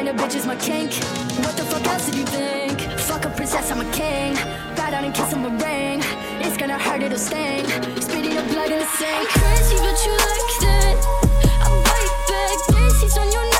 Marrying a bitch is my kink. What the fuck else did you think? Fuck a princess, I'm a king. Ride out and kiss on my ring. It's gonna hurt, it'll sting. Spitting up blood in the sink. I'm crazy, but you like that. I'm right back. This on your neck.